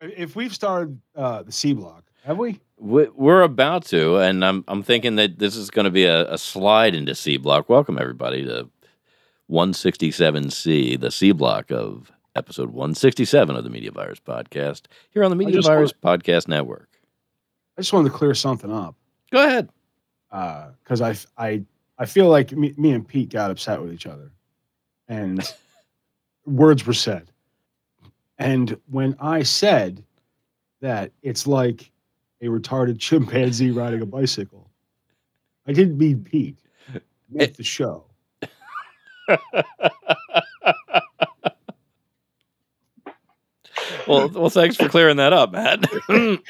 If we've started uh, the C block, have we? We- We're about to, and I'm I'm thinking that this is going to be a, a slide into C block. Welcome everybody to 167C, the C block of episode 167 of the Media Virus podcast here on the Media Virus Podcast Network. I just wanted to clear something up Go ahead. because I, I, I feel like me, me and Pete got upset with each other, and words were said. And when I said that it's like a retarded chimpanzee riding a bicycle, I didn't mean Pete. I meant the show. Well, well, thanks for clearing that up, Matt.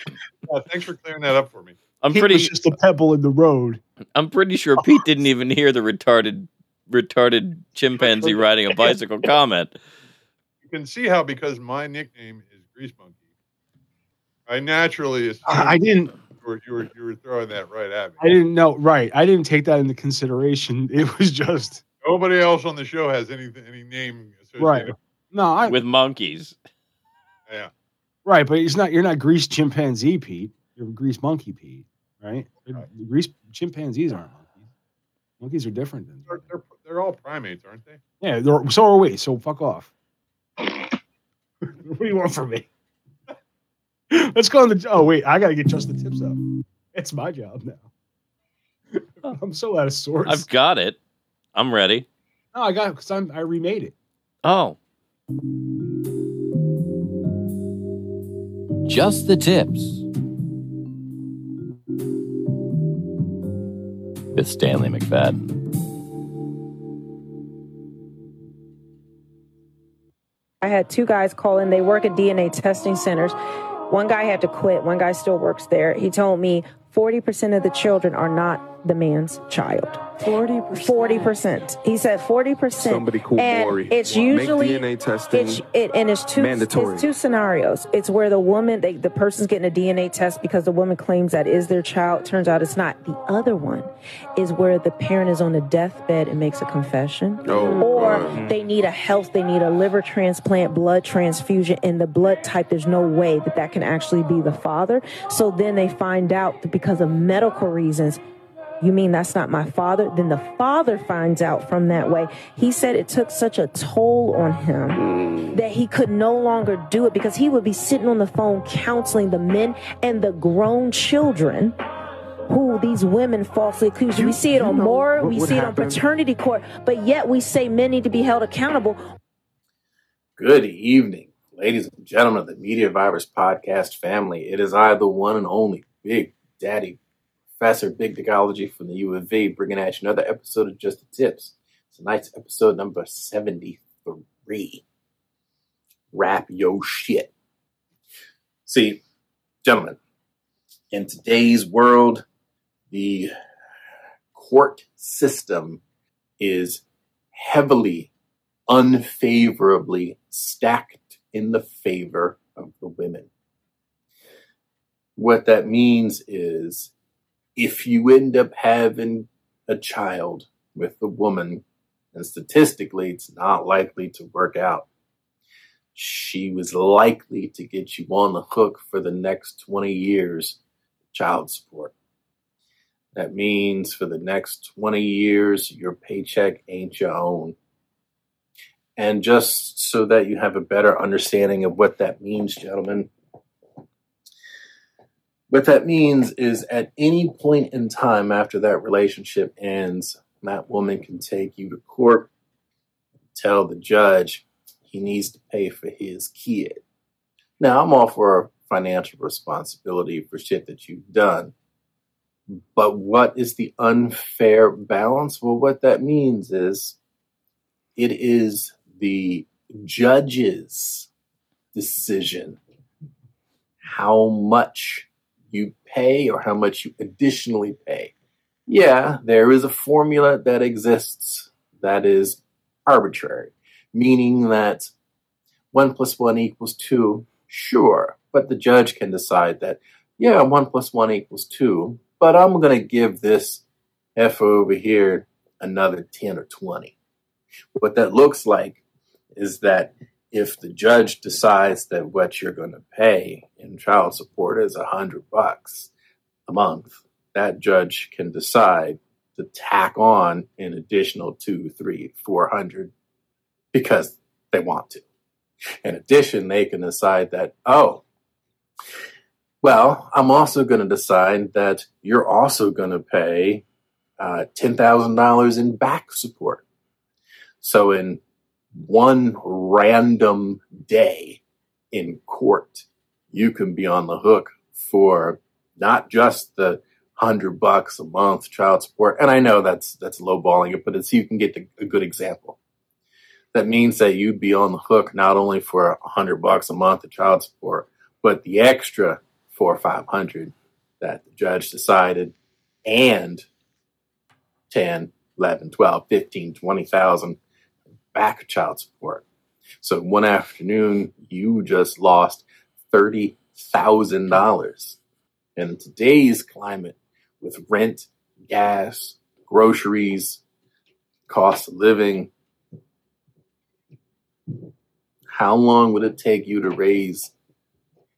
Yeah, thanks for clearing that up for me. I'm Pete pretty was just a pebble in the road. I'm pretty sure Pete didn't even hear the retarded retarded chimpanzee riding a bicycle comment. You can see how because my nickname is Grease Monkey, I naturally assumed I I didn't. you were, you were you were throwing that right at me. I didn't know. Right. I didn't take that into consideration. It was just Nobody else on the show has any any name associated. right. No, I with monkeys. Yeah. right, but it's not. You're not grease chimpanzee, Pete. You're grease monkey, Pete. Right? Right. Grease chimpanzees aren't monkeys. Monkeys are different than. They're, they're, they're all primates, aren't they? Yeah. They're, so are we. So fuck off. What do you want from me? Let's go on the. Oh wait, I got to get just the tips up. It's my job now. Oh. I'm so out of sorts. I've got it. I'm ready. no, I got it because I'm I remade it. Oh, Just the tips. with Stanley McFadden. I had two guys call in. They work at DNA testing centers. One guy had to quit. One guy still works there. He told me 40% of the children are not the man's child. 40%. 40%. He said 40%. Somebody call and Maury. it's Make usually DNA testing it's it, and it's two mandatory. it's two scenarios. It's where the woman they, the person's getting a DNA test because the woman claims that is their child. Turns out it's not. The other one is where the parent is on the deathbed and makes a confession Oh, or God. they need a health they need a liver transplant blood transfusion and the blood type there's no way that that can actually be the father so then they find out that because of medical reasons you mean that's not my father then the father finds out from that way he said it took such a toll on him that he could no longer do it because he would be sitting on the phone counseling the men and the grown children who these women falsely accuse. You- we see it on know more, we would see it happen? on paternity court, but yet we say men need to be held accountable. Good evening, ladies and gentlemen of the Media Virus Podcast family. It is I, the one and only Big Daddy Professor Big Technology from the U of V, bringing at you another episode of Just the Tips. Tonight's episode number 73. Wrap yo shit. See, gentlemen, in today's world, the court system is heavily unfavorably stacked in the favor of the women. What that means is if you end up having a child with a woman, and statistically it's not likely to work out, she was likely to get you on the hook for the next 20 years child support. That means for the next 20 years, your paycheck ain't your own. And just so that you have a better understanding of what that means, gentlemen, what that means is at any point in time after that relationship ends, that woman can take you to court, tell the judge he needs to pay for his kid. Now, I'm all for financial responsibility for shit that you've done. But what is the unfair balance? Well, what that means is it is the judge's decision how much you pay or how much you additionally pay. Yeah, there is a formula that exists that is arbitrary, meaning that 1 plus 1 equals 2, sure, but the judge can decide that, yeah, 1 plus 1 equals 2, but I'm going to give this F over here another 10 or 20. What that looks like is that if the judge decides that what you're going to pay in child support is a hundred bucks a month, that judge can decide to tack on an additional two, three, four hundred because they want to. In addition, they can decide that, oh, well, I'm also going to decide that you're also going to pay uh, $10,000 in back support. So, in one random day in court, you can be on the hook for not just the hundred bucks a month child support. And I know that's that's lowballing it, but it's you can get the, a good example. That means that you'd be on the hook not only for a hundred bucks a month of child support, but the extra four or five hundred that the judge decided and 10, 11, 12, 15, 20,000 back child support. So one afternoon, you just lost $30,000. And in today's climate, with rent, gas, groceries, cost of living, how long would it take you to raise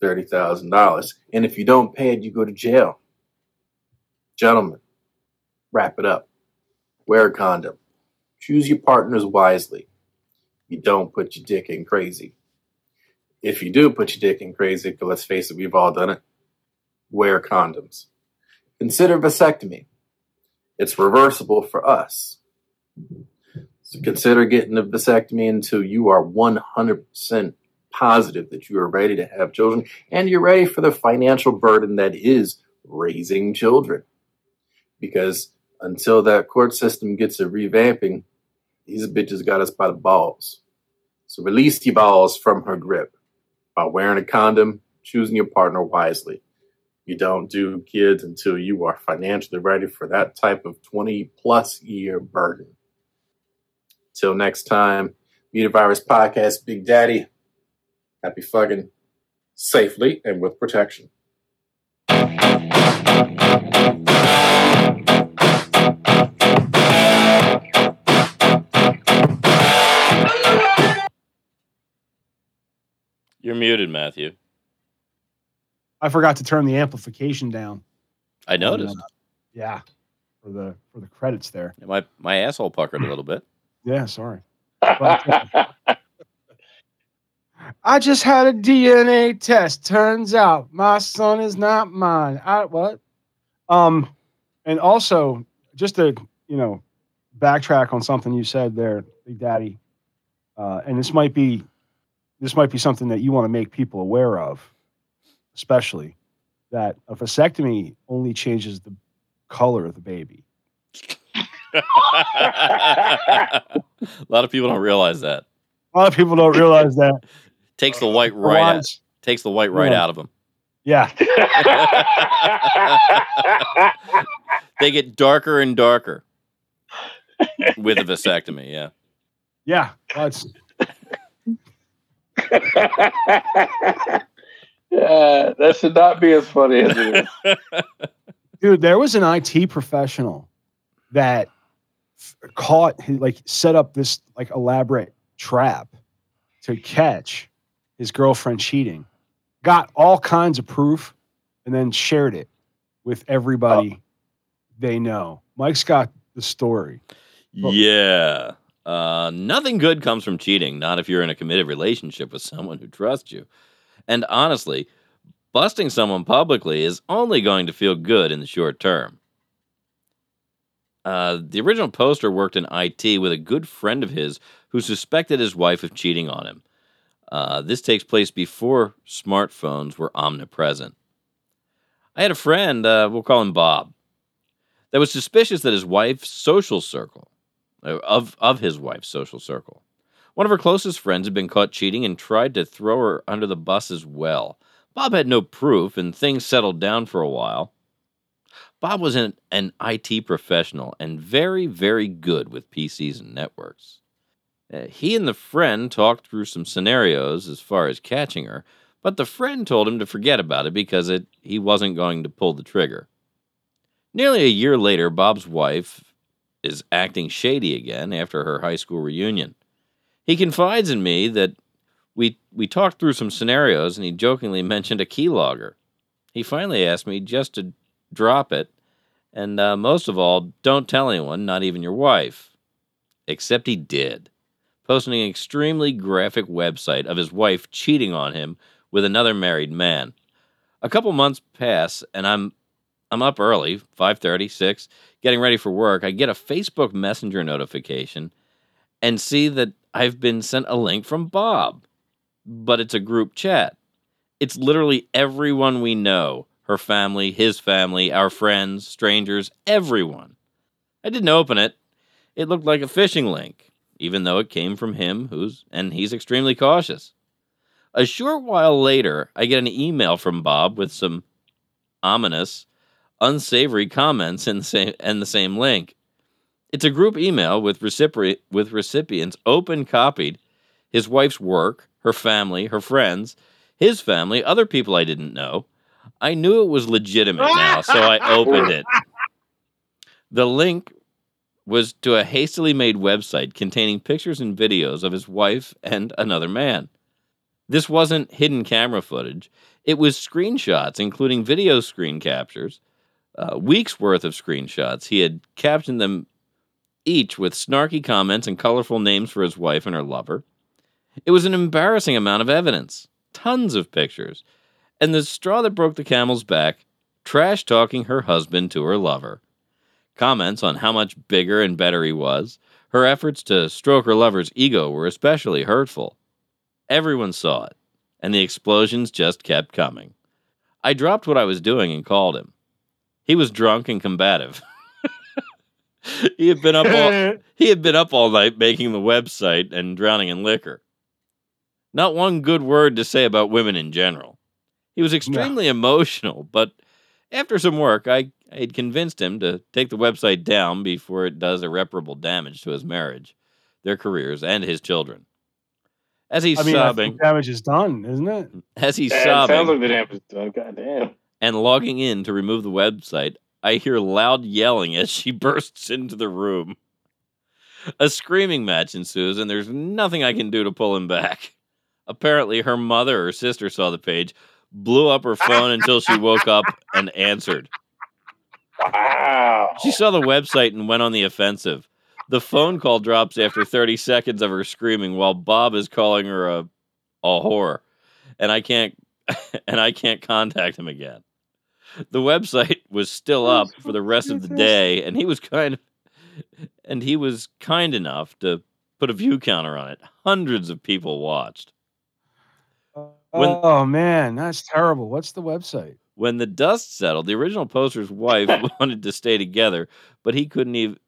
$30,000? And if you don't pay it, you go to jail. Gentlemen, wrap it up. Wear a condom. Choose your partners wisely. You don't put your dick in crazy. If you do put your dick in crazy, because let's face it, we've all done it, wear condoms. Consider vasectomy. It's reversible for us. So consider getting a vasectomy until you are 100% positive that you are ready to have children and you're ready for the financial burden that is raising children. Because until that court system gets a revamping, these bitches got us by the balls. So release the balls from her grip by wearing a condom, choosing your partner wisely. You don't do kids until you are financially ready for that type of 20 plus year burden. Till next time, Media Virus Podcast, Big Daddy. Happy fucking safely and with protection. You're muted, Matthew. I forgot to turn the amplification down. I noticed. Uh, yeah, for the for the credits there. My my asshole puckered a little bit. Yeah, sorry. But, uh, I just had a DNA test. Turns out my son is not mine. I what? Um, and also just to you know backtrack on something you said there, Big Daddy. Uh, and this might be this might be something that you want to make people aware of, especially that a vasectomy only changes the color of the baby. a lot of people don't realize that. A lot of people don't realize that. Takes the white right out, takes the white right Yeah. out of them. Yeah, they get darker and darker with a vasectomy. Yeah. yeah. That's Uh, that should not be as funny as it is. dude. There was an IT professional that f- caught, he, like, set up this like elaborate trap to catch his girlfriend cheating. Got all kinds of proof, and then shared it with everybody they know. Mike's got the story. Well- Yeah. Uh, nothing good comes from cheating, not if you're in a committed relationship with someone who trusts you. And honestly, busting someone publicly is only going to feel good in the short term. Uh, the original poster worked in IT with a good friend of his who suspected his wife of cheating on him. Uh, this takes place before smartphones were omnipresent. I had a friend, uh, we'll call him Bob, that was suspicious that his wife's social circle, of, of his wife's social circle, one of her closest friends had been caught cheating and tried to throw her under the bus as well. Bob had no proof, and things settled down for a while. Bob was an, an IT professional and very, very good with PCs and networks. Uh, he and the friend talked through some scenarios as far as catching her, but the friend told him to forget about it because it, he wasn't going to pull the trigger. Nearly a year later, Bob's wife is acting shady again after her high school reunion. He confides in me that We we talked through some scenarios, and he jokingly mentioned a keylogger. He finally asked me just to drop it, and uh, most of all, don't tell anyone, not even your wife. Except he did, posting an extremely graphic website of his wife cheating on him with another married man. A couple months pass, and I'm I'm up early, 5:30, 6, getting ready for work. I get a Facebook Messenger notification and see that I've been sent a link from Bob. But it's a group chat. It's literally everyone we know, her family, his family, our friends, strangers, everyone. I didn't open it. It looked like a phishing link, even though it came from him who's and he's extremely cautious. A short while later, I get an email from Bob with some ominous, unsavory comments in the same and the same link. It's a group email with recipient with recipients open copied his wife's work, her family, her friends, his family, other people I didn't know. I knew it was legitimate now, so I opened it. The link was to a hastily made website containing pictures and videos of his wife and another man. This wasn't hidden camera footage. It was screenshots, including video screen captures, uh, weeks worth of screenshots. He had captioned them each with snarky comments and colorful names for his wife and her lover. It was an embarrassing amount of evidence, tons of pictures, and the straw that broke the camel's back trash talking her husband to her lover. Comments on how much bigger and better he was. Her efforts to stroke her lover's ego were especially hurtful. Everyone saw it, and the explosions just kept coming. I dropped what I was doing and called him. He was drunk and combative. he had been up all, he had been up all night making the website and drowning in liquor. Not one good word to say about women in general. He was extremely emotional, but after some work, I, I had convinced him to take the website down before it does irreparable damage to his marriage, their careers, and his children. As he's I mean, I sobbing, think damage is done, isn't it? as he's Yeah, it sobbing, sounds like the damn is done. God damn. And logging in to remove the website, I hear loud yelling as she bursts into the room. A screaming match ensues, and there's nothing I can do to pull him back. Apparently, her mother or sister saw the page, blew up her phone until she woke up and answered. Wow. She saw the website and went on the offensive. The phone call drops after 30 seconds of her screaming while Bob is calling her a, a whore. And I can't and I can't contact him again. The website was still oh, up for the rest of the day and he was kind of and he was kind enough to put a view counter on it. Hundreds of people watched. When- oh man, that's terrible. What's the website? When the dust settled, the original poster's wife wanted to stay together, but he couldn't even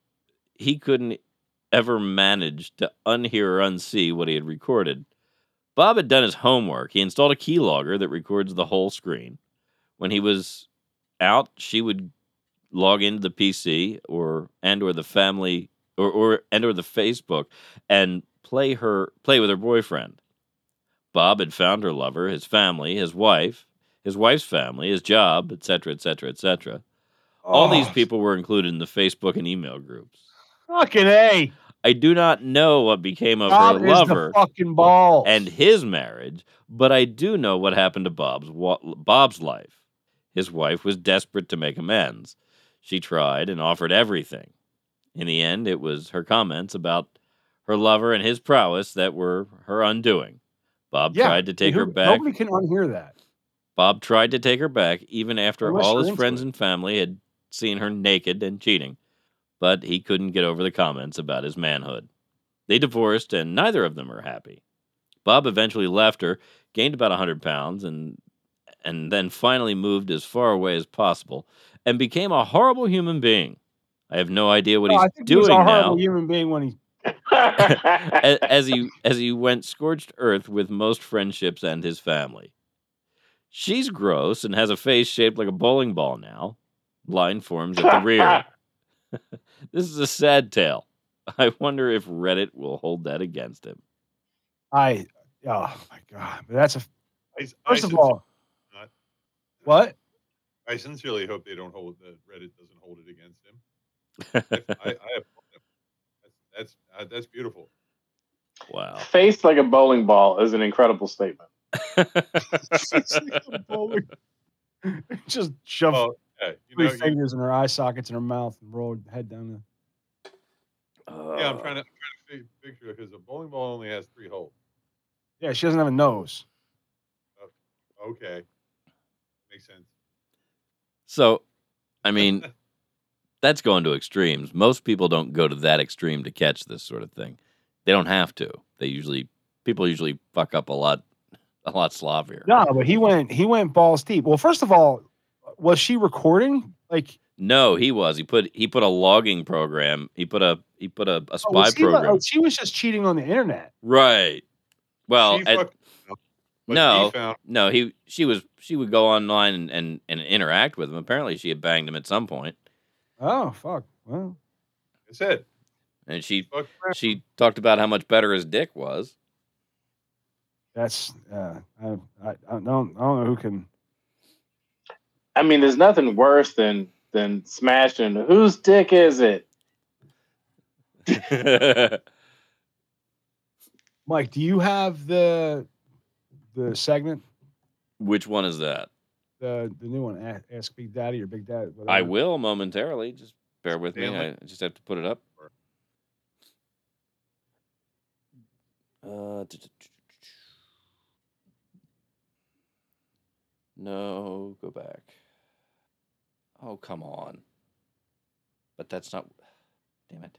he couldn't ever manage to unhear or unsee what he had recorded. Bob had done his homework. He installed a keylogger that records the whole screen. When he was out, she would log into the PC or and or the family or, or and or the Facebook and play her play with her boyfriend. Bob had found her lover, his family, his wife, his wife's family, his job, etc., etc., etc. All these people were included in the Facebook and email groups. Fucking a. I do not know what became of Bob her lover fucking ball. and his marriage, but I do know what happened to Bob's Bob's life. His wife was desperate to make amends. She tried and offered everything. In the end, it was her comments about her lover and his prowess that were her undoing. Bob yeah, tried to take her back. Nobody can unhear that. Bob tried to take her back even after Unless all his friends and family had seen her naked and cheating, but he couldn't get over the comments about his manhood. They divorced, and neither of them are happy. Bob eventually left her, gained about a hundred pounds, and and then finally moved as far away as possible, and became a horrible human being. I have no idea what No, I he's think he was doing a horrible now human being when he. as, as he as he went scorched earth with most friendships and his family. She's gross and has a face shaped like a bowling ball now. Line forms at the rear. this is a sad tale. I wonder if Reddit will hold that against him. I. Oh my god! That's a. I, I First of sincerely- all, not- what? I sincerely hope they don't hold that Reddit doesn't hold it against him. I, I, I applaud him. That's that's, uh, that's beautiful. Wow. Face like a bowling ball is an incredible statement. Just shove Well, yeah, three know, you- fingers in her eye sockets in her mouth and roll her head down. The, yeah, I'm trying to, I'm trying to fi- picture because a bowling ball only has three holes. yeah, she doesn't have a nose. Okay, makes sense. So, I mean, that's going to extremes. Most people don't go to that extreme to catch this sort of thing. They don't have to. They usually people usually fuck up a lot a lot sloppier. No, but he went he went balls deep. Well, first of all, was she recording? Like No, he was. He put he put a logging program. He put a he put a, a oh, spy was he, oh, program. oh, she was just cheating on the internet. right. Well, She at- fucked him up, but no. he found no, he she was she would go online and, and and interact with him. Apparently, she had banged him at some point, Oh fuck. Well, that's it. and she Fuck she talked about how much better his dick was. that's uh, I, I I don't I don't know who can. I mean, there's nothing worse than than smashing. Whose dick is it? Mike, do you have the the segment Which one is that? the the new one? A- Ask Big Daddy or Big Dad. I will momentarily. Just bear with me. Stanley? I just have to put it up. Uh, no, go back. Oh, come on. But that's not. Damn it.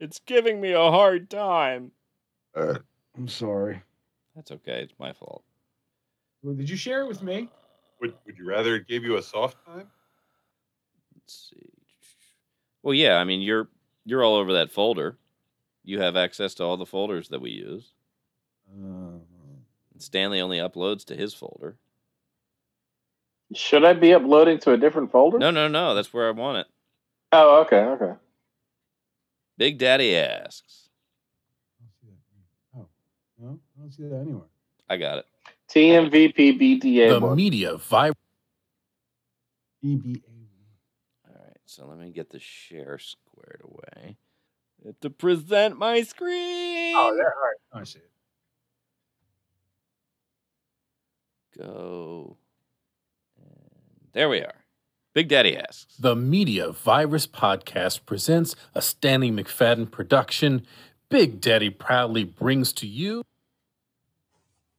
It's giving me a hard time. I'm sorry. That's okay. It's my fault. Well, did you share it with me? Would Would you rather it gave you a soft time? Let's see. Well, yeah. I mean, you're you're all over that folder. You have access to all the folders that we use. Uh, Stanley only uploads to his folder. Should I be uploading to a different folder? No, no, no. That's where I want it. Oh, okay, okay. Big Daddy asks. I don't see that. Oh, no, I don't see that anywhere. I got it. TMVP BTA. The book. media vibe. BBA. All right. So let me get the share squared away. I have to present my screen. Oh, there. All right. I see it. Go. And there we are. Big Daddy asks. The Media Virus Podcast presents a Stanley McFadden production. Big Daddy proudly brings to you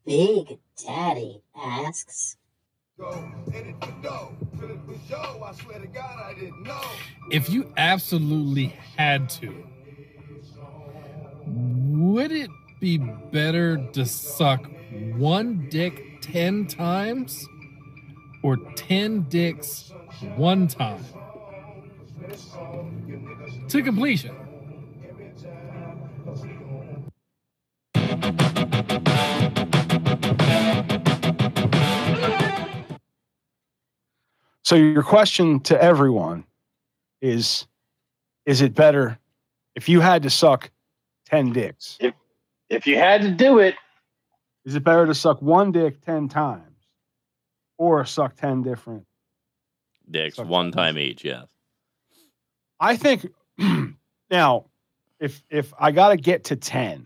Big Daddy asks. if you absolutely had to, would it be better to suck one dick 10 times or 10 dicks one time? To completion. So your question to everyone is: Is it better if you had to suck ten dicks? If you had to do it, Is it better to suck one dick ten times, or suck ten different? Dicks, one times. time each, yes. I think now, if if I got to get to ten,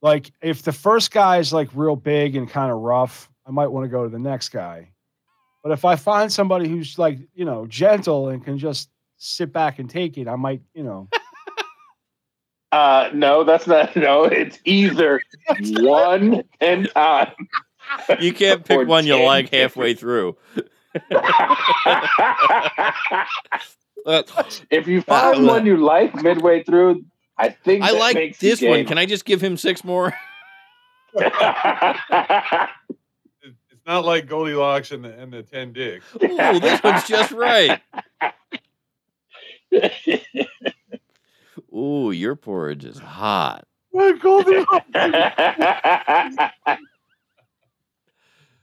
like if the first guy is like real big and kind of rough, I might want to go to the next guy. But if I find somebody who's like you know gentle and can just sit back and take it, I might you know. uh, no, that's not. No, it's either one and time. You can't pick one you like halfway through. If you find one you like midway through, I think I that like makes this one. Can I just give him six more? It- It's not like Goldilocks and the and the ten dicks. Ooh, this one's just right. Ooh, your porridge is hot.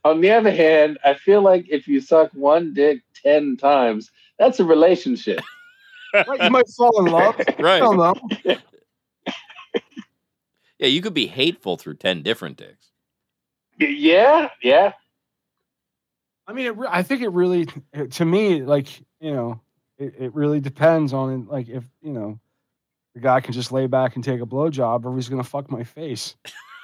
On the other hand, I feel like if you suck one dick ten times, that's a relationship. Right, you might fall in love. I Right. don't know. Yeah, you could be hateful through 10 different dicks. Yeah, yeah. I mean, it, re- I think it really, to me, like you know, it, it really depends on like if you know, the guy can just lay back and take a blowjob, or he's gonna fuck my face.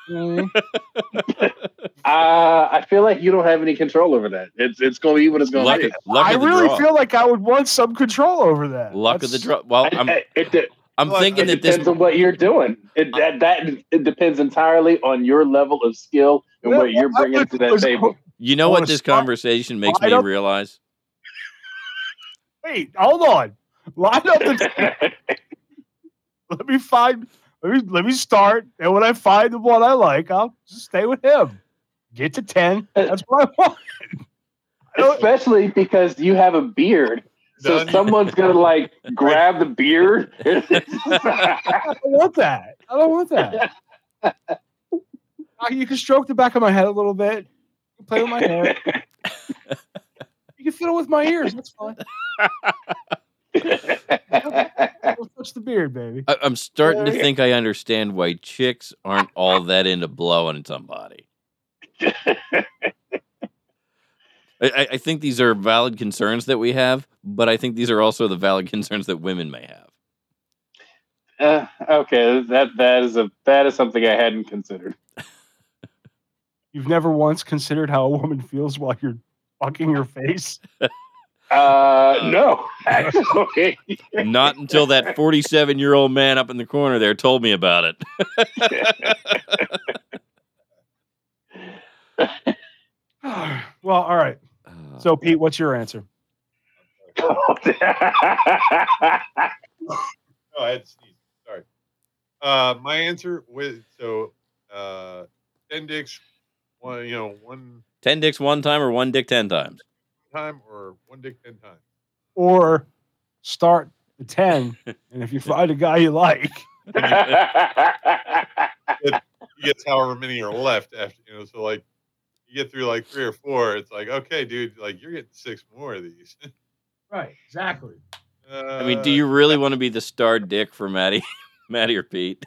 You know what I mean? Uh, I feel like you don't have any control over that. It's it's going to be what it's going Luck, to of- be. luck I really draw. feel like I would want some control over that. luck of the That's- draw. Well, I'm It, it, it, I'm Well, thinking it that this depends on what you're doing. It, that, that it depends entirely on your level of skill and Yeah, what you're bringing to that table. You know what this start- conversation makes Why me don't- realize? Wait, hold on. Line up the. let me find. Let me let me start, and when I find the one I like, I'll just stay with him. Get to ten. That's what I want. I Especially because you have a beard. So Done. someone's gonna like grab the beard. I don't want that. I don't want that. Uh, You can stroke the back of my head a little bit. You can play with my hair. You can fiddle with my ears. That's fine. Don't touch the beard, baby. I, I'm starting to Yeah. think I understand why chicks aren't all that into blowing somebody. I, I- I think these are valid concerns that we have, but I think these are also the valid concerns that women may have. Uh, okay, that that is a that is something I hadn't considered. You've never once considered how a woman feels while you're fucking her face. Uh, no, actually. Not until that 47 year old man up in the corner there told me about it. well, all right. Uh, So, Pete, what's your answer? Oh, I had to sneeze. Sorry. Uh, my answer was so uh, ten dicks, one you know one 10 dicks one time or one dick 10 times? time or one dick ten times. Or start the 10, and if you find a guy you like, He gets however many are left after you know. So like you get through like three or four, it's like okay, dude, like you're getting six more of these. right, exactly. Uh, I mean, do you really want to be the star dick for Maddie, Maddie or Pete?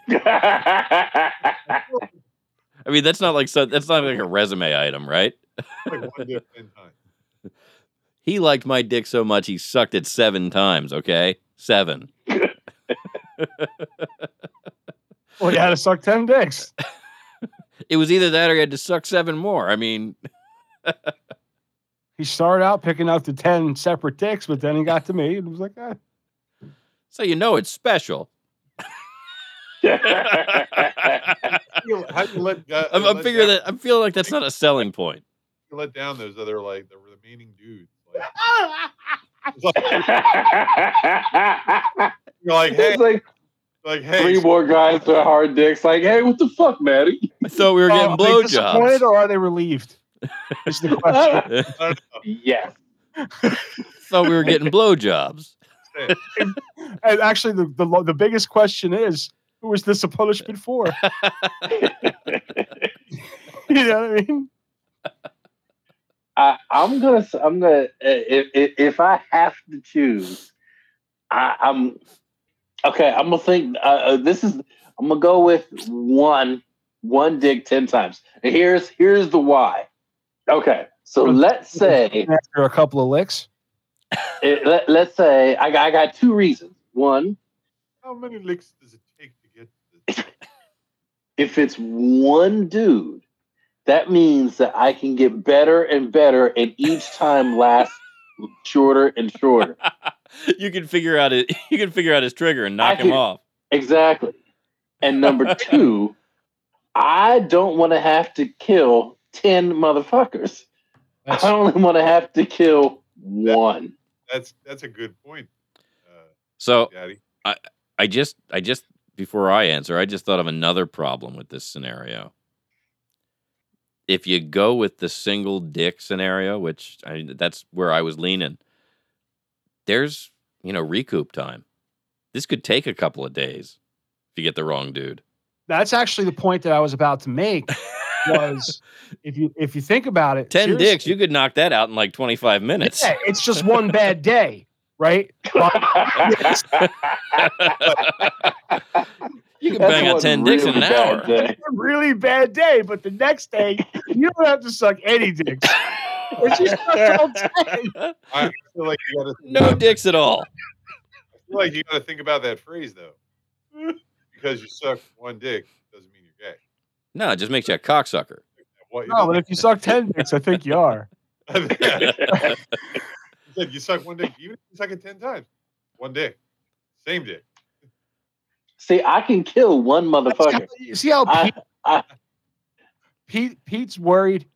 I mean, that's not like so, that's not like a resume item, right? like one dick ten times? He liked my dick so much he sucked it seven times. Okay, seven. Well, you had to suck 10 dicks. It was either that or he had to suck seven more. I mean, He started out picking out the 10 separate dicks, but then he got to me and was like, eh. so you know it's special. You- How you let? guy- I'm, I'm let figuring down- that I'm feeling like that's not a selling point. you let down those other like the remaining dudes. Like, you're like, hey, like like hey, three more guys with hard dicks. Like, hey, what the fuck, Maddie? I thought we were getting Oh, are they disappointed blowjobs. or are they relieved? Is the question. I don't. Yes. thought we were getting blowjobs. Say, and actually, the, the the biggest question is, who is this a punishment for? you know what I mean? I, I'm gonna. I'm gonna. If, if if I have to choose, I, I'm okay. I'm gonna think. Uh, uh, this is. I'm gonna go with one. One dick ten times. And here's here's the why. Okay, so let's say After a couple of licks, it, let, let's say I got, I got two reasons. One, How many licks does it take to get to this? if it's one dude, that means that I can get better and better, and each time lasts shorter and shorter. you can figure out it. You can figure out his trigger and knock I him can- off. Exactly. And number two, I don't want to have to kill 10 motherfuckers. that's, I only want to have to kill one. That's that's a good point, uh, So Daddy. I I just, I just before I answer, I just thought of another problem with this scenario. If you go with the single dick scenario, which I, that's where I was leaning, there's you know recoup time. This could take a couple of days if you get the wrong dude. that's actually the point that I was about to make. Was if you if you think about it, Ten dicks, you could knock that out in like twenty five minutes. yeah, it's just one bad day, right? you can bang out one ten dicks in an really hour. day. a really bad day, but the next day you don't have to suck any dicks. It's just not all 10. I feel like you got to No dicks at all. I feel like you got to think about that phrase though. because you suck one dick doesn't mean you're gay. No, it just makes you a cocksucker. What, No, but if you suck ten dicks, I think you are. you said you suck one dick, even if you suck it ten times, one dick, same dick. See, I can kill one motherfucker. You see how I, Pete, I, Pete Pete's worried.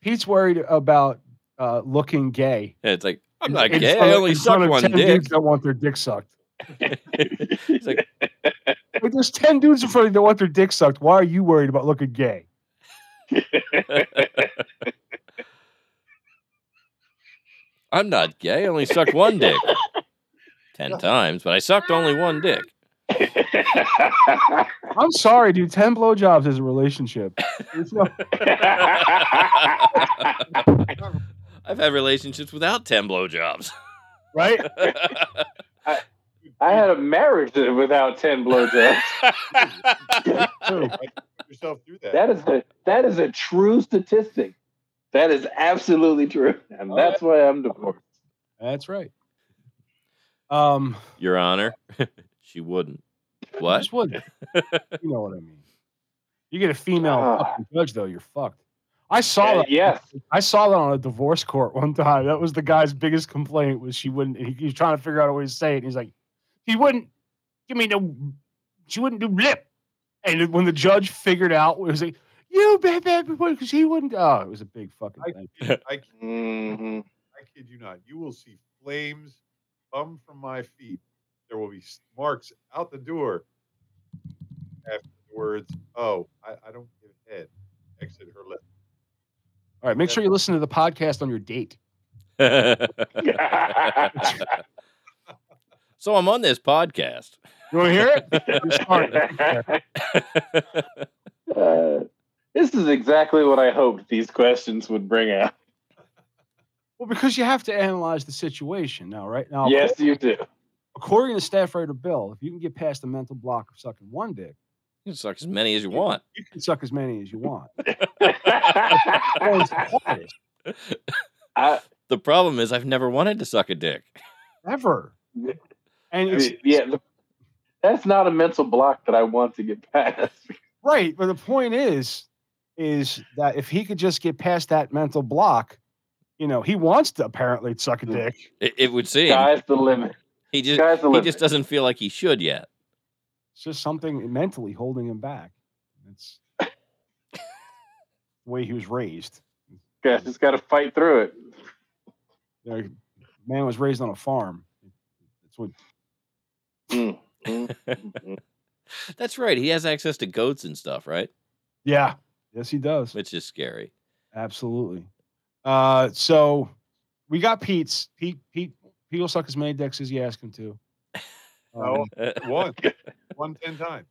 Pete's worried about uh, looking gay. Yeah, it's like I'm not In gay. front I only suck one 10 dick. Dudes that want their dick sucked. It's like Like, there's ten dudes in front of you that want their dick sucked. Why are you worried about looking gay? I'm not gay. I only sucked one dick. Ten times, but I sucked only one dick. I'm sorry, dude. Ten blowjobs is a relationship. No- I've had relationships without ten blowjobs. right? I had a marriage without ten blowjobs. True. Yourself through that. That is a that is a true statistic. That is absolutely true, and that's why I'm divorced. That's right. Um, Your Honor, she wouldn't. I What? just wouldn't. you know what I mean. You get a female fucking judge though, you're fucked. I saw Uh, that. yes, I saw that on a divorce court one time. That was the guy's biggest complaint was she wouldn't. He, he was trying to figure out a way to say it. And he's like, he wouldn't give me no. She wouldn't do lip. And when the judge figured out, it was like, you bad bad because he wouldn't. Oh, it was a big fucking I thing. kid, I, kid- Mhm. I kid you not. You will see flames come from my feet. There will be marks out the door after the words, "Oh, I, I don't give head." Exit her lip. All right, make sure you listen to the podcast on your date. so I'm on this podcast. You want to hear it? Uh, this is exactly what I hoped these questions would bring out. Well, because you have to analyze the situation now, right? Now, Yes, you do. according to Staff Writer Bill, if you can get past the mental block of sucking one dick, You can suck as many as you want. you can suck as many as you want. The I, The problem is I've never wanted to suck a dick. ever. And it's yeah, the- that's not a mental block that I want to get past. right, but the point is, is that if he could just get past that mental block, you know, he wants to apparently suck a Mm. dick. It, it would seem Sky's the limit. he just Sky's the he just doesn't feel like he should yet. It's just something mentally holding him back. It's the way he was raised. Guys just got to fight through it. You know, man was raised on a farm. That's what mm, mm. That's right. He has access to goats and stuff, right? Yeah. Yes, he does. Which is scary. Absolutely. Uh, so we got Pete's. Pete, Pete, Pete will suck as many dicks as you ask him to. Oh, Uh, one, one ten times.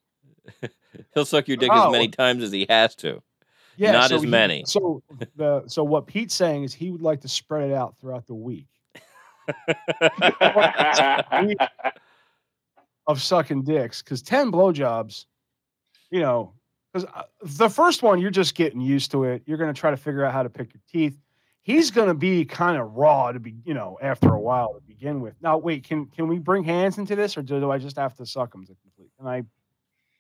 He'll suck your dick as Oh. many times as he has to. yeah, not so as he- many. So the so what Pete's saying is he would like to spread it out throughout the week of sucking dicks because ten blowjobs, you know, because uh, the first one you're just getting used to it. You're gonna try to figure out how to pick your teeth. He's gonna be kind of raw to be, you know, after a while to begin with. Now, wait, can can we bring hands into this, or do, do I just have to suck them to complete? Can I,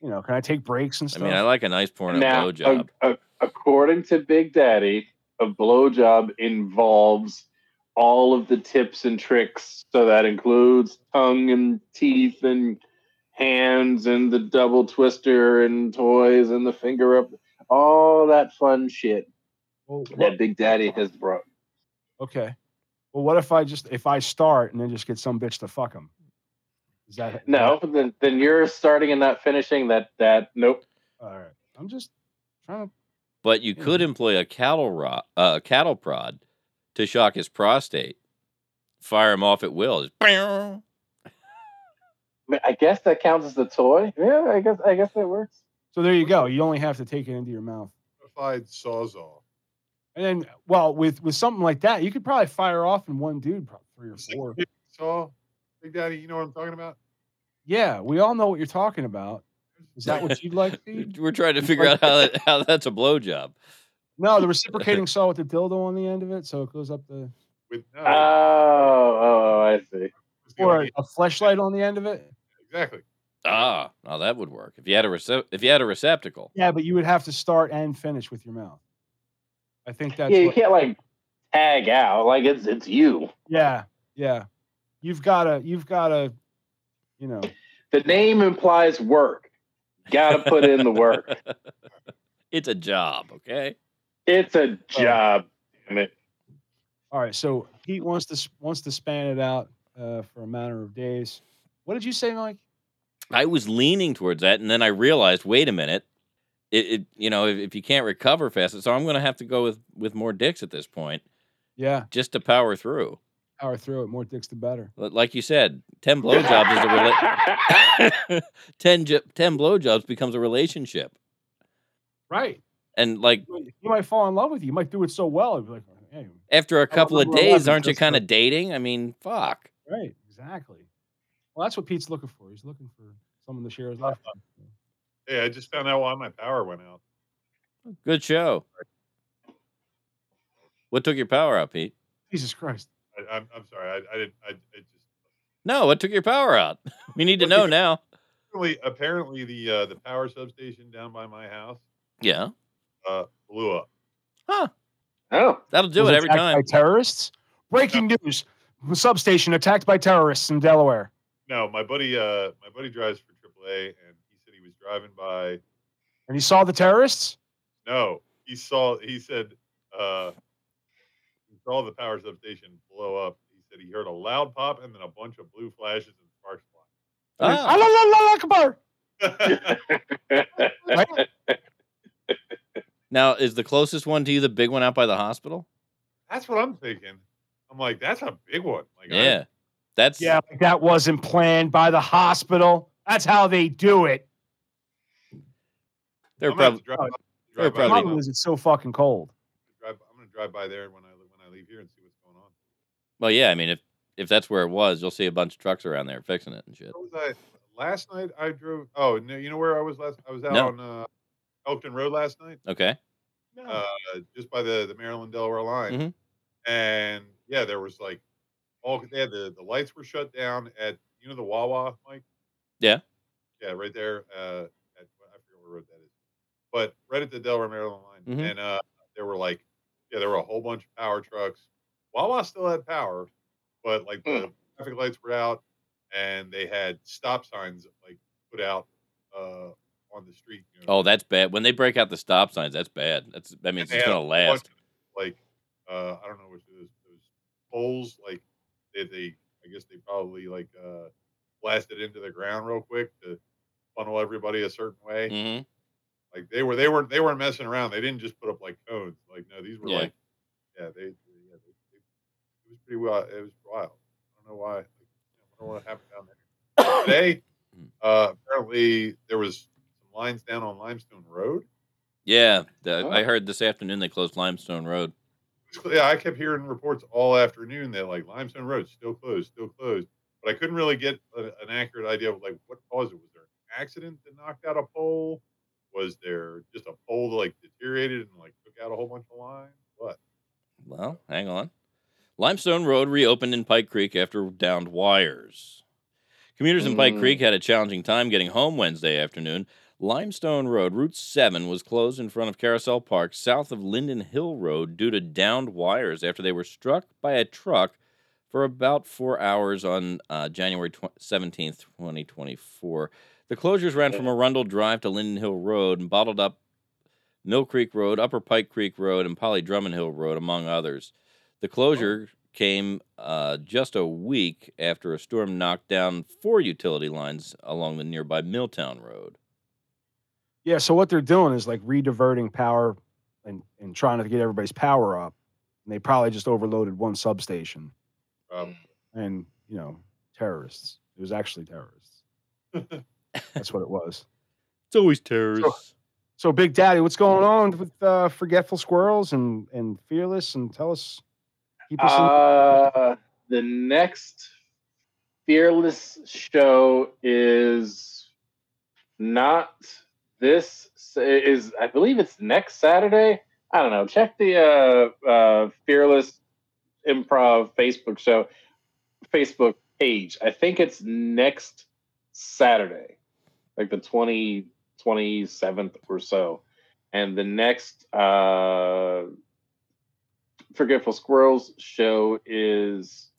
you know, can I take breaks and stuff? I mean, I like a nice porno now, blowjob. a- a- according to Big Daddy, a blowjob involves all of the tips and tricks. So that includes tongue and teeth and hands and the double twister and toys and the finger up, all that fun shit Well, what- that Big Daddy has brought. okay. Well, what if I just if I start and then just get some bitch to fuck him? Is that No, then then you're starting and not finishing. That that nope. All right. I'm just trying to. But you could employ a cattle rod, uh, cattle prod to shock his prostate. Fire him off at will. Just, I, guess that counts as the toy. Yeah, I guess I guess that works. So there you go. You only have to take it into your mouth. Modified sawzall. And then, well, with with something like that, you could probably fire off in one dude, probably three or four. Saw, Big Daddy. You know what I'm talking about? Yeah, we all know what you're talking about. Is that what you'd like? Steve? we're trying to figure out how that, how that's a blowjob. No, the reciprocating saw with the dildo on the end of it, so it goes up the With no, Oh, oh, oh, I see. or only- a flashlight on the end of it. Exactly. Ah, now that would work if you had a rece- if you had a receptacle. Yeah, but you would have to start and finish with your mouth. I think that's yeah, you what- can't like tag out. Like it's it's you. yeah, yeah. You've gotta you've gotta, you know. The name implies work. Got to put in the work. it's a job, okay? It's a job. Damn it. All right, so Pete wants to wants to span it out uh, for a matter of days. What did you say, Mike? I was leaning towards that, and then I realized, wait a minute, it, it you know, if, if you can't recover fast, so I'm going to have to go with with more dicks at this point, Yeah, just to power through. power through it. More dicks the better. Li- Like you said, ten blowjobs is a rela- 10, j- 10 blowjobs becomes a relationship, Right. and like You might fall in love with you. You might do it so well. Like, hey, after a couple of days, aren't you kind of dating? I mean, fuck. right, exactly. Well, that's what Pete's looking for. He's looking for someone to share his life. with. Hey, I just found out why my power went out. Good show. What took your power out, Pete? Jesus Christ. I, I'm, I'm sorry. I, I didn't. I, I just No, what took your power out? We need to know now. apparently, apparently the uh, the power substation down by my house Yeah. uh, blew up. Huh. Oh, That'll do Was it every attacked time. By terrorists. Breaking news: substation attacked by terrorists in Delaware. No, my buddy. Uh, my buddy drives for AAA, and he said he was driving by. And you saw the terrorists? No, he saw. He said uh, he saw the power substation blow up. He said he heard a loud pop and then a bunch of blue flashes and sparks Ah, Allah Akbar. flying. now, is the closest one to you the big one out by the hospital? That's what I'm thinking. I'm like, that's a big one. Like, I- Yeah. That's Yeah, that wasn't planned by the hospital. That's how they do it. they're I'm probably to drive, they're by probably- problem is it's so fucking cold. I'm gonna drive by there when I when I leave here and see what's going on. well, yeah. I mean, if if that's where it was, you'll see a bunch of trucks around there fixing it and shit. Was I last night? I drove. Oh, no, you know where I was last? I was out No. on uh, Elkton Road last night, Okay. uh, just by the the Maryland Delaware line, Mhm. and yeah, there was like all they had the the lights were shut down at you know the Wawa, Mike. Yeah. Yeah, right there. Uh, at I forget what road that is, but right at the Delaware Maryland line, Mhm. and uh, there were like yeah, there were a whole bunch of power trucks. Wawa still had power, but like the traffic lights were out, and they had stop signs like put out uh, on the street. You know, Oh, that's bad. When they break out the stop signs, that's bad. That's that means it's gonna had bunch last. of, Like uh, I don't know which of those, those poles. Like they, they, I guess they probably like uh, blasted into the ground real quick to funnel everybody a certain way. hmm Like they were, they weren't, they weren't messing around. They didn't just put up like cones. Like no, these were Yeah. like, yeah, they, yeah, they, they, it was pretty wild. It was wild. I don't know why. Like, I don't know what happened down there. Today, uh, apparently there was some lines down on Limestone Road. Yeah, the, Oh. I heard this afternoon they closed Limestone Road. yeah, I kept hearing reports all afternoon that like Limestone Road still closed, still closed, but I couldn't really get a, an accurate idea of like what caused it. Was there an accident that knocked out a pole? Was there just a pole that like deteriorated and like took out a whole bunch of lines? What? Well, hang on. Limestone Road reopened in Pike Creek after downed wires. Commuters in Pike Mm. Creek had a challenging time getting home Wednesday afternoon. Limestone Road, Route 7, was closed in front of Carousel Park, south of Linden Hill Road, due to downed wires after they were struck by a truck for about four hours on uh, January tw- 17th, 2024. The closures ran from Arundel Drive to Linden Hill Road and bottled up Mill Creek Road, Upper Pike Creek Road, and Polly Drummond Hill Road, among others. The closure came uh, just a week after a storm knocked down four utility lines along the nearby Milltown Road. Yeah, so what they're doing is like rediverting power and, and trying to get everybody's power up. And they probably just overloaded one substation Um, and, you know, terrorists. It was actually terrorists. That's what it was. It's always terrorists. So, Big Daddy, what's going on with uh, Forgetful Squirrels and, and Fearless? And tell us. Keep us in- Uh, the next Fearless show is not this is I believe it's next Saturday. I don't know. Check the uh, uh, Fearless Improv Facebook show, Facebook page. I think it's next Saturday. like the 20, 27th or so. And the next uh, Forgetful Squirrels show is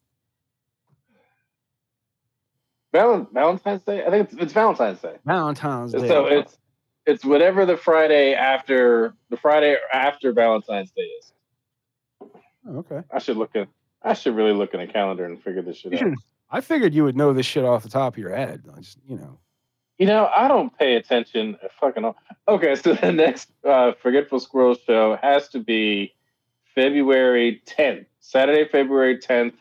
Valentine's Day. I think it's, it's Valentine's Day. Valentine's Day. So it's it's whatever the Friday after the Friday after Valentine's Day is. Oh, okay. I should look at I should really look in a calendar and figure this shit out. I figured you would know this shit off the top of your head. I just, you know. You know, I don't pay attention. Fucking all. okay. So the next uh, Forgetful Squirrel show has to be February 10th, Saturday, February 10th,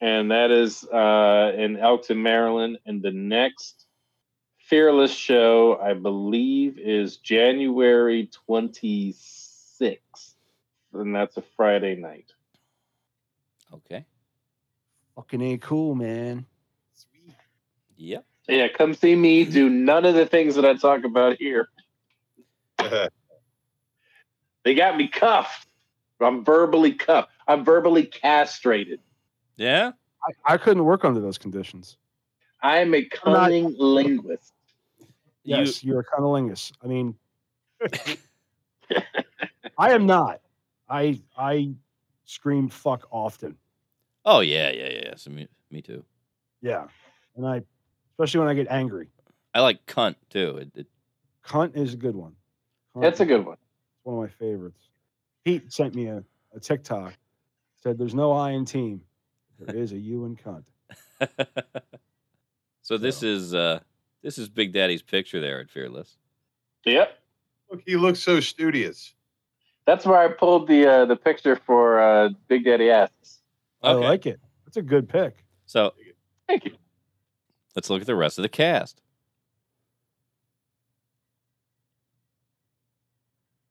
and that is uh, in Elkton, Maryland. And the next Fearless show, I believe, is January 26th, and that's a Friday night. Okay. Fucking A cool, man. Sweet. Yep. Yeah, come see me do none of the things that I talk about here. They got me cuffed. I'm verbally cuffed. I'm verbally castrated. Yeah. I, I couldn't work under those conditions. I am a cunning linguist. You- Yes, you, are a cunnilingus. I mean, I am not. I I scream fuck often. Oh yeah, yeah, yeah. yeah. So me, me too. Yeah, and I, especially when I get angry. I like cunt too. It, it, Cunt is a good one. Cunt That's a good one. It's one of my favorites. Pete sent me a, a TikTok. Said there's no I in team. There is a you in cunt. so this So- is uh this is Big Daddy's picture there at Fearless. Yep. Look, he looks so studious. That's where I pulled the uh, the picture for uh, Big Daddy Asks. I like it. That's a good pick. So Thank you. let's look at the rest of the cast.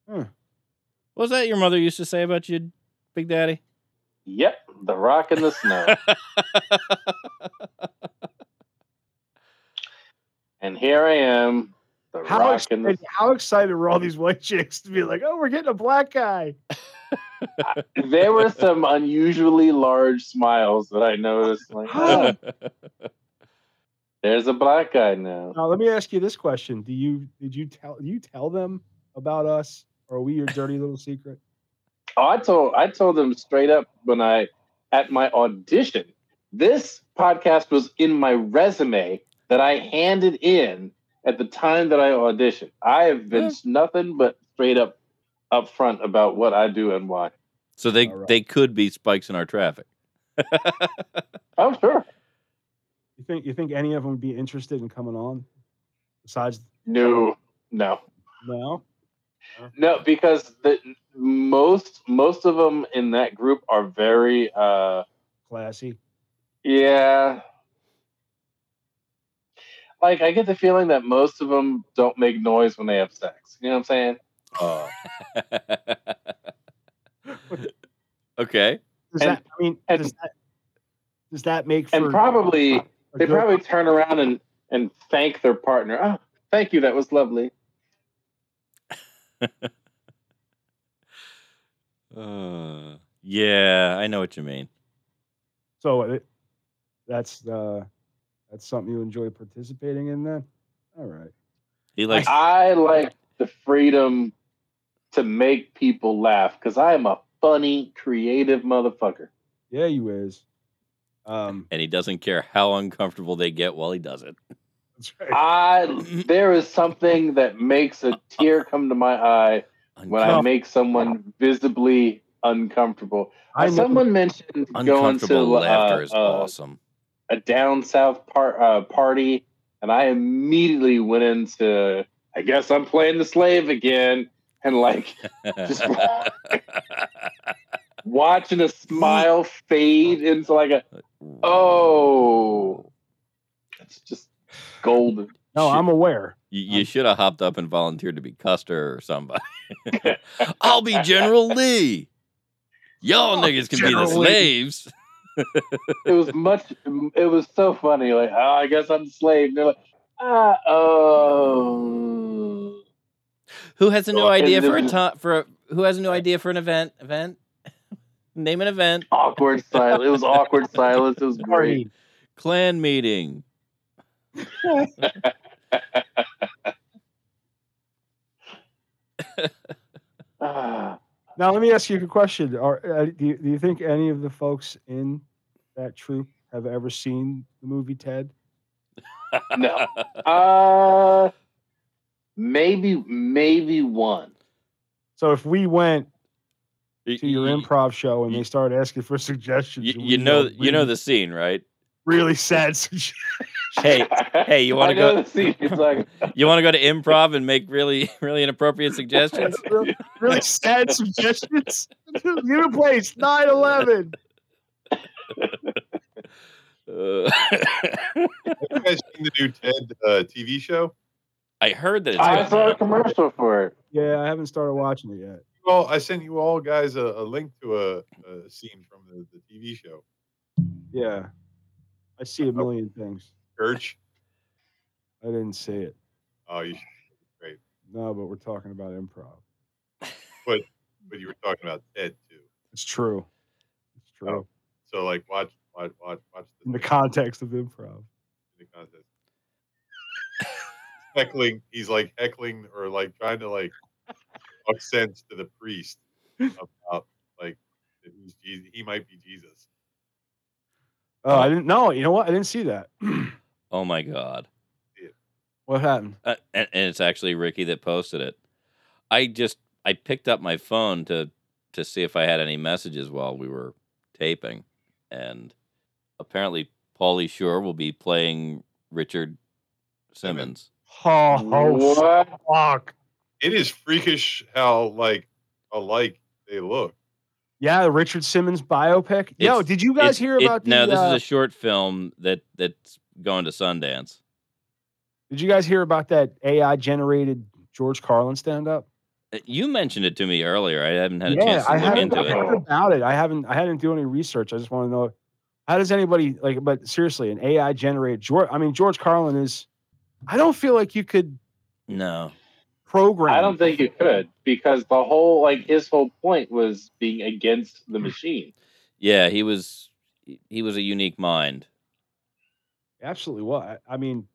Hmm. What was that your mother used to say about you, Big Daddy? Yep. The Rock in the Snow. and here I am. The How Rock in the excited, how excited were all these white chicks to be like, oh, we're getting a black guy? There were some unusually large smiles that I noticed. Like, oh, there's a black guy now. Now, let me ask you this question: Do you did you tell you tell them about us, or are we your dirty little secret? Oh, I told I told them straight up when I at my audition. This podcast was in my resume that I handed in at the time that I auditioned. I have been nothing but straight up upfront about what I do and why. so they All right. they could be spikes in our traffic. I'm sure. You think you think any of them would be interested in coming on? Besides, No, no, no. no, because the most most of them in that group are very uh Classy. yeah. Like I get the feeling that most of them don't make noise when they have sex. You know what I'm saying? Uh, okay. Does And- that? I mean, and- does that? Does that make for And probably a they good- probably turn around and and thank their partner. Oh, thank you. That was lovely. Uh, yeah, I know what you mean. So it, that's uh, that's something you enjoy participating in. Then, all right. He likes I like the freedom to make people laugh because I am a funny, creative motherfucker. Yeah, you is. Um, and he doesn't care how uncomfortable they get while he does it. right. I there is something that makes a tear come to my eye when I make someone visibly uncomfortable. I someone mentioned going Uncomfortable to laughter uh, is uh, awesome. A down south par- uh, party, and I immediately went into. I guess I'm playing the slave again, and like just watching a smile fade into like a oh, it's just golden. no, I'm aware. You, you should have hopped up and volunteered to be Custer or somebody. I'll be General Lee. Y'all Oh, niggas can be General the Lee. slaves it was much. It was so funny. Like, oh, I guess I'm enslaved. They're like, ah, oh. Who has a new oh, idea for a for a, who has a new idea for an event? Event. Name an event. Awkward silence. It was awkward silence. It was great. Clan meeting. Ah. now let me ask you a question Are, uh, do, you, do you think any of the folks in that troupe have ever seen the movie Ted? no. Uh, maybe, maybe one. So if we went to your y- improv show and y- they started asking for suggestions, y- and you know, got you know the scene, right? really sad. Hey, hey, you want to go? the scene. It's like You want to go to improv and make really, really inappropriate suggestions? really, really sad suggestions. New place, 9-11. Uh, Have you guys seen the new Ted uh, TV show? I heard that it's I saw a commercial for it. Yeah, I haven't started watching it yet. Well, I sent you all guys a, a link to a, a scene from the, the TV show. Yeah. I see a million things. Church. I didn't see it. Oh, you should, Great. No, but we're talking about improv. But but you were talking about Ted too. It's true. It's true. Oh. So like, watch, watch, watch, watch the, In the context of improv. in the contest. heckling. He's like heckling or like trying to like talk sense to the priest about like that he's Jesus. He might be Jesus. Oh, I didn't know. You know what? I didn't see that. Oh my god! what happened? Uh, and, and it's actually Ricky that posted it. I just I picked up my phone to to see if I had any messages while we were taping, and apparently Pauly Shore will be playing Richard Simmons. Oh, What? fuck. It is freakish how like alike they look. Yeah, the Richard Simmons biopic. Yo, did you guys It's- hear it- about the? no? This uh, is a short film that that's going to Sundance. Did you guys hear about that AI generated George Carlin stand up? Uh, You mentioned it to me earlier. I haven't had a Yeah, chance to I look haven't into it. about it. I haven't. I hadn't do any research. I just want to know how does anybody like. But seriously, an AI generated George. I mean, George Carlin is. I don't feel like you could No, program. I don't think you could because the whole like his whole point was being against the machine. yeah, he was he was a unique mind. absolutely what. I mean,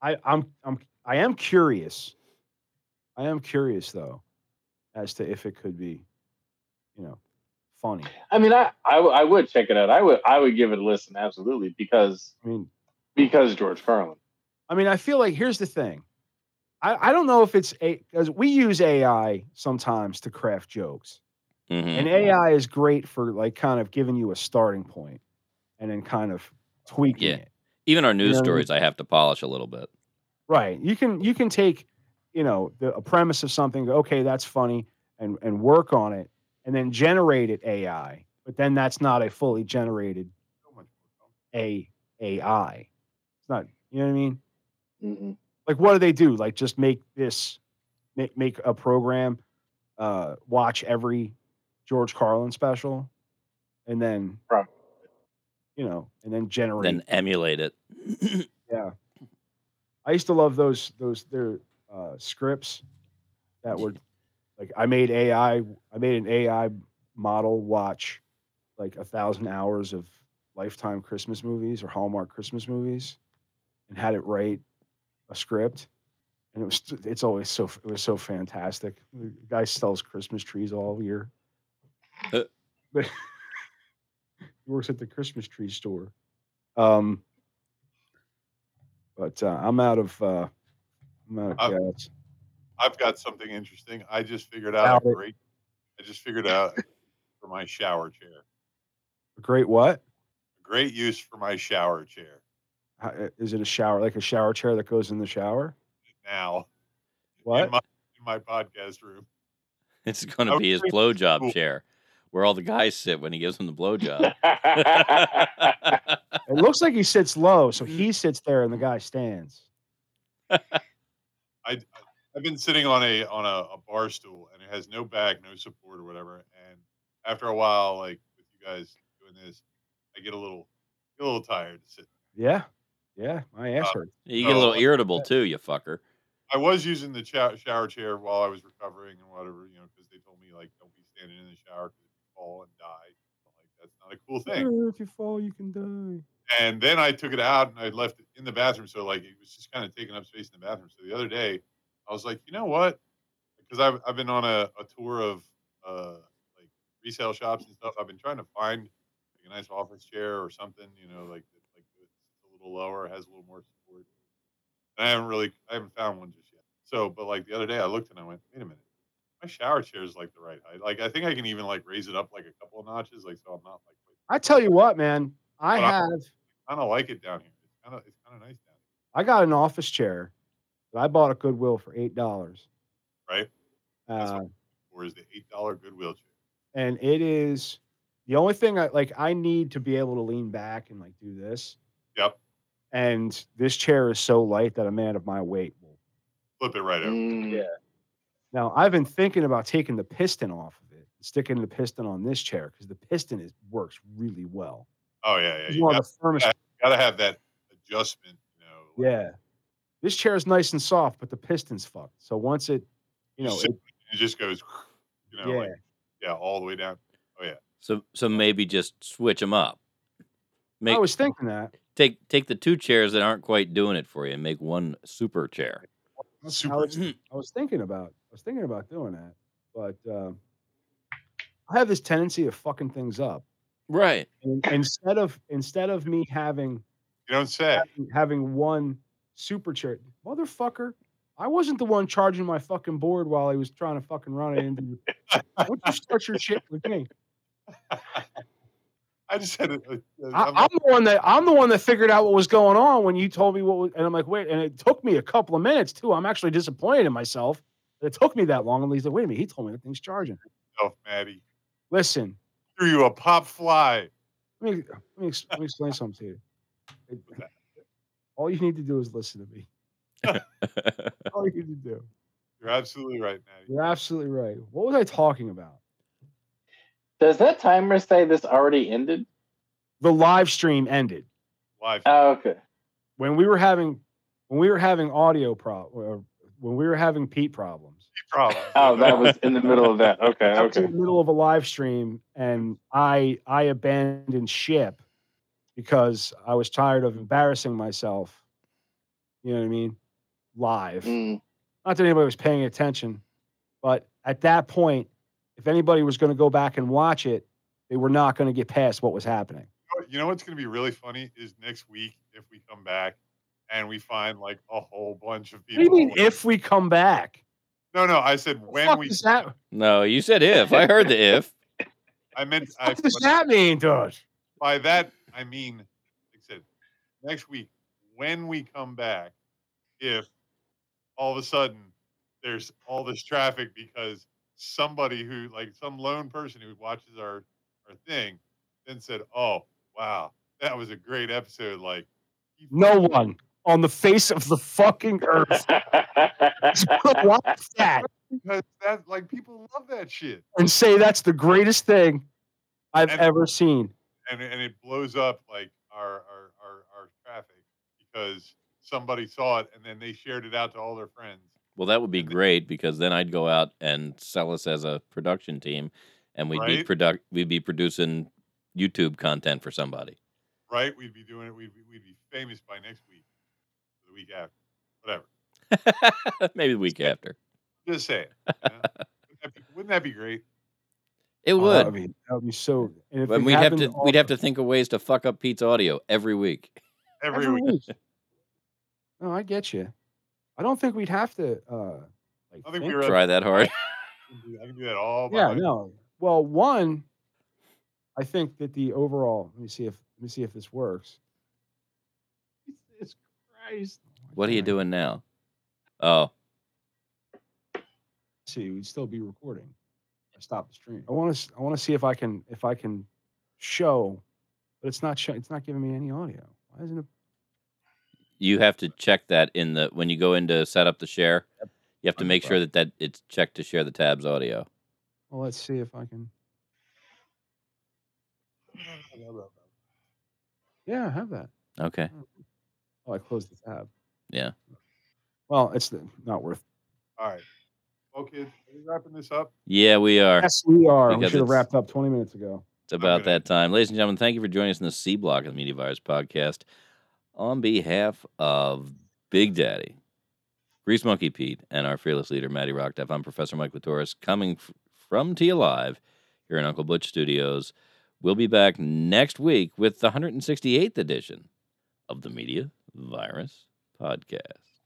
I I'm I'm I am curious. I am curious though, as to if it could be, you know, funny. I mean, I I would check it out. I would I would give it a listen absolutely because I mean, because George Carlin. I mean, I feel like here's the thing. I, I don't know if it's a because we use AI sometimes to craft jokes. hmm And AI is great for like kind of giving you a starting point and then kind of tweaking Yeah. it. Even our news know what I mean? stories, I have to polish a little bit. Right. You can you can take, you know, the a premise of something, okay, that's funny, and and work on it, and then generate it AI. But then that's not a fully generated So much more a AI. It's not, you know what I mean? Mhm. Like what do they do? Like just make this make make a program, uh, watch every George Carlin special, and then Right. you know, and then generate Then emulate it. Yeah. I used to love those those their uh, scripts that were like I made AI I made an AI model watch like a thousand hours of lifetime Christmas movies or Hallmark Christmas movies and had it write a script. And it was it's always so it was so fantastic. The guy sells Christmas trees all year. Uh. But he works at the Christmas tree store. Um but uh, I'm out of uh, I'm out of gas. I've got something interesting. I just figured out Out a great. I just figured out for my shower chair. A Great what? A Great use for my shower chair How, is it a shower like a shower chair that goes in the shower? now What? in my in my podcast room. It's going to be his thinking blowjob cool. chair, where all the guys sit when he gives them the blowjob. It looks like he sits low, so hmm. he sits there and the guy stands. I I've been sitting on a on a, a bar stool and it has no back, no support or whatever. And after a while, like with you guys doing this, I get a little get a little tired to sit. Yeah, yeah, my ass Uh, hurts. You get a little irritable too, you fucker. I was using the shower, shower chair while I was recovering and whatever, you know, because they told me like don't be standing in the shower because if you fall and die, like that's not a cool thing. "Uh, If you fall, you can die. And then I took it out and I left it in the bathroom, so like it was just kind of taking up space in the bathroom. So the other day, I was like, you know what? Because I've I've been on a, a tour of uh like resale shops and stuff. I've been trying to find like a nice office chair or something, you know, like like it's a little lower, has a little more support. And I haven't really I haven't found one just yet. So, but like the other day, I looked and I went, wait a minute, my shower chair is like the right height. Like I think I can even like raise it up like a couple of notches, like so I'm not like I tell you what, man, I But I- have kind of like it down here. It's kind of it's kind of nice down here. I got an office chair that I bought at Goodwill for eight dollars. right? That's Uh, Or is the eight dollar Goodwill chair? and it is the only thing I like I need to be able to lean back and like do this. Yep, And this chair is so light that a man of my weight will. flip it right over. Mm, Now I've been thinking about taking the piston off of it, sticking the piston on this chair because the piston is works really well. Oh yeah, yeah. It's You one of got, the firmest. gotta have that adjustment, you know. like, Yeah, this chair is nice and soft, but the piston's fucked. So once it, you know, it, it just goes, you know, yeah, like yeah, all the way down. Oh yeah, So so maybe just switch them up. Make I was thinking that. take take the two chairs that aren't quite doing it for you and make one super chair. I super. was, I was thinking about I was thinking about doing that, but um, I have this tendency of fucking things up. Right. And instead of instead of me having You don't say. having, having one super chair, motherfucker, I wasn't the one charging my fucking board while he was trying to fucking run it into. Why don't you start your shit with me? I just had a, a, a- I, I'm I'm the one that I'm the one that figured out what was going on when you told me what was, and I'm like, wait, and it took me a couple of minutes too. I'm actually disappointed in myself. It took me that long. And he's like, wait a minute, he told me that thing's charging. Oh, Maddie. Listen, Threw you a pop fly. let me let me, let me explain something to you. It- all you need to do is listen to me. all you need to do. You're absolutely right, Maddie. You're absolutely right. What was I talking about? Does that timer say this already ended? The live stream ended Live. Oh, okay. when we were having when we were having audio pro when we were having Pete problems. Problem. Oh, that was in the middle of that. Okay, I was in okay. the middle of a live stream and I I abandoned ship because I was tired of embarrassing myself. You know what I mean? Live. Mm, Not that anybody was paying attention, but at that point, if anybody was going to go back and watch it, they were not going to get past what was happening. You know what's going to be really funny is next week if we come back and we find like a whole bunch of What do people. you mean if we come back? No, no, I said What when we. does that, No, you said if. I heard the if. I meant. I, what does that mean, dude? by that I mean, like I said, next week when we come back, if all of a sudden there's all this traffic because somebody who like some lone person who watches our our thing then said, "Oh, wow, that was a great episode." Like, No one on the face of the fucking earth watch that because that like people love that shit, and say that's the greatest thing I've And- ever seen. and and it blows up like our our our, our traffic because somebody saw it and then they shared it out to all their friends. Well, that would be great because then I'd go out and sell us as a production team, and we'd be Right? product we'd be producing YouTube content for somebody. right? We'd be doing it. We'd be, we'd be famous by next week, or the week after, whatever. Maybe the week after. Just saying. you know? wouldn't, that be, wouldn't that be great? It Oh, would. that would be, that would be so. And if but we'd have to all- we'd have to think of ways to fuck up Pete's audio every week. Every, every week. week. No, I get you. I don't think we'd have to. uh like I think think- we were. Try that hard. I can do- I can do that all by Yeah, myself. no. Well, one, I think that the overall. Let me see if let me see if this works. Jesus Christ! What are you doing now? Oh, See, we'd still be recording. I stopped the stream. I want to. I want to see if I can if I can show, but it's not. Show, it's not giving me any audio. Why isn't it? you have to check that in the when you go in to set up the share. You have to make sure that that it's checked to share the tabs audio. Well, let's see if I can. Hmm. Yeah, I have that. Okay. Oh, I closed the tab. Yeah. Well, it's the- not worth. All right. Well, kids, are we wrapping this up? Yeah, we are. Yes, we are. We should have wrapped up 20 minutes ago. It's about Okay. that time. Ladies and gentlemen, thank you for joining us in the C block of the Media Virus podcast. On behalf of Big Daddy, Grease Monkey Pete and our fearless leader, Maddie Rockdeff. I'm Professor Mike Latoris, coming f- from T Live here in Uncle Butch Studios. We'll be back next week with the 168th edition of the Media Virus Podcast.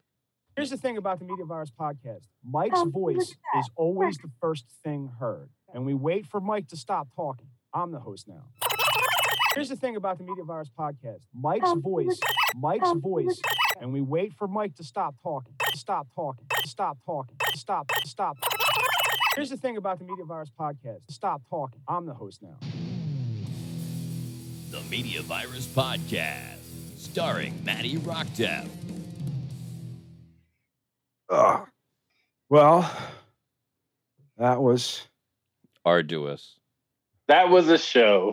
Here's the thing about the Media Virus podcast Mike's voice is always the first thing heard, and we wait for Mike to stop talking. I'm the host now. Here's the thing about the Media Virus podcast Mike's voice, Mike's voice, and we wait for Mike to stop talking, to stop talking, to stop talking, to stop, to stop. Here's the thing about the Media Virus podcast stop talking. I'm the host now. The Media Virus Podcast, starring Maddie Rockdeff. Ugh. Well, that was Arduous. That was a show.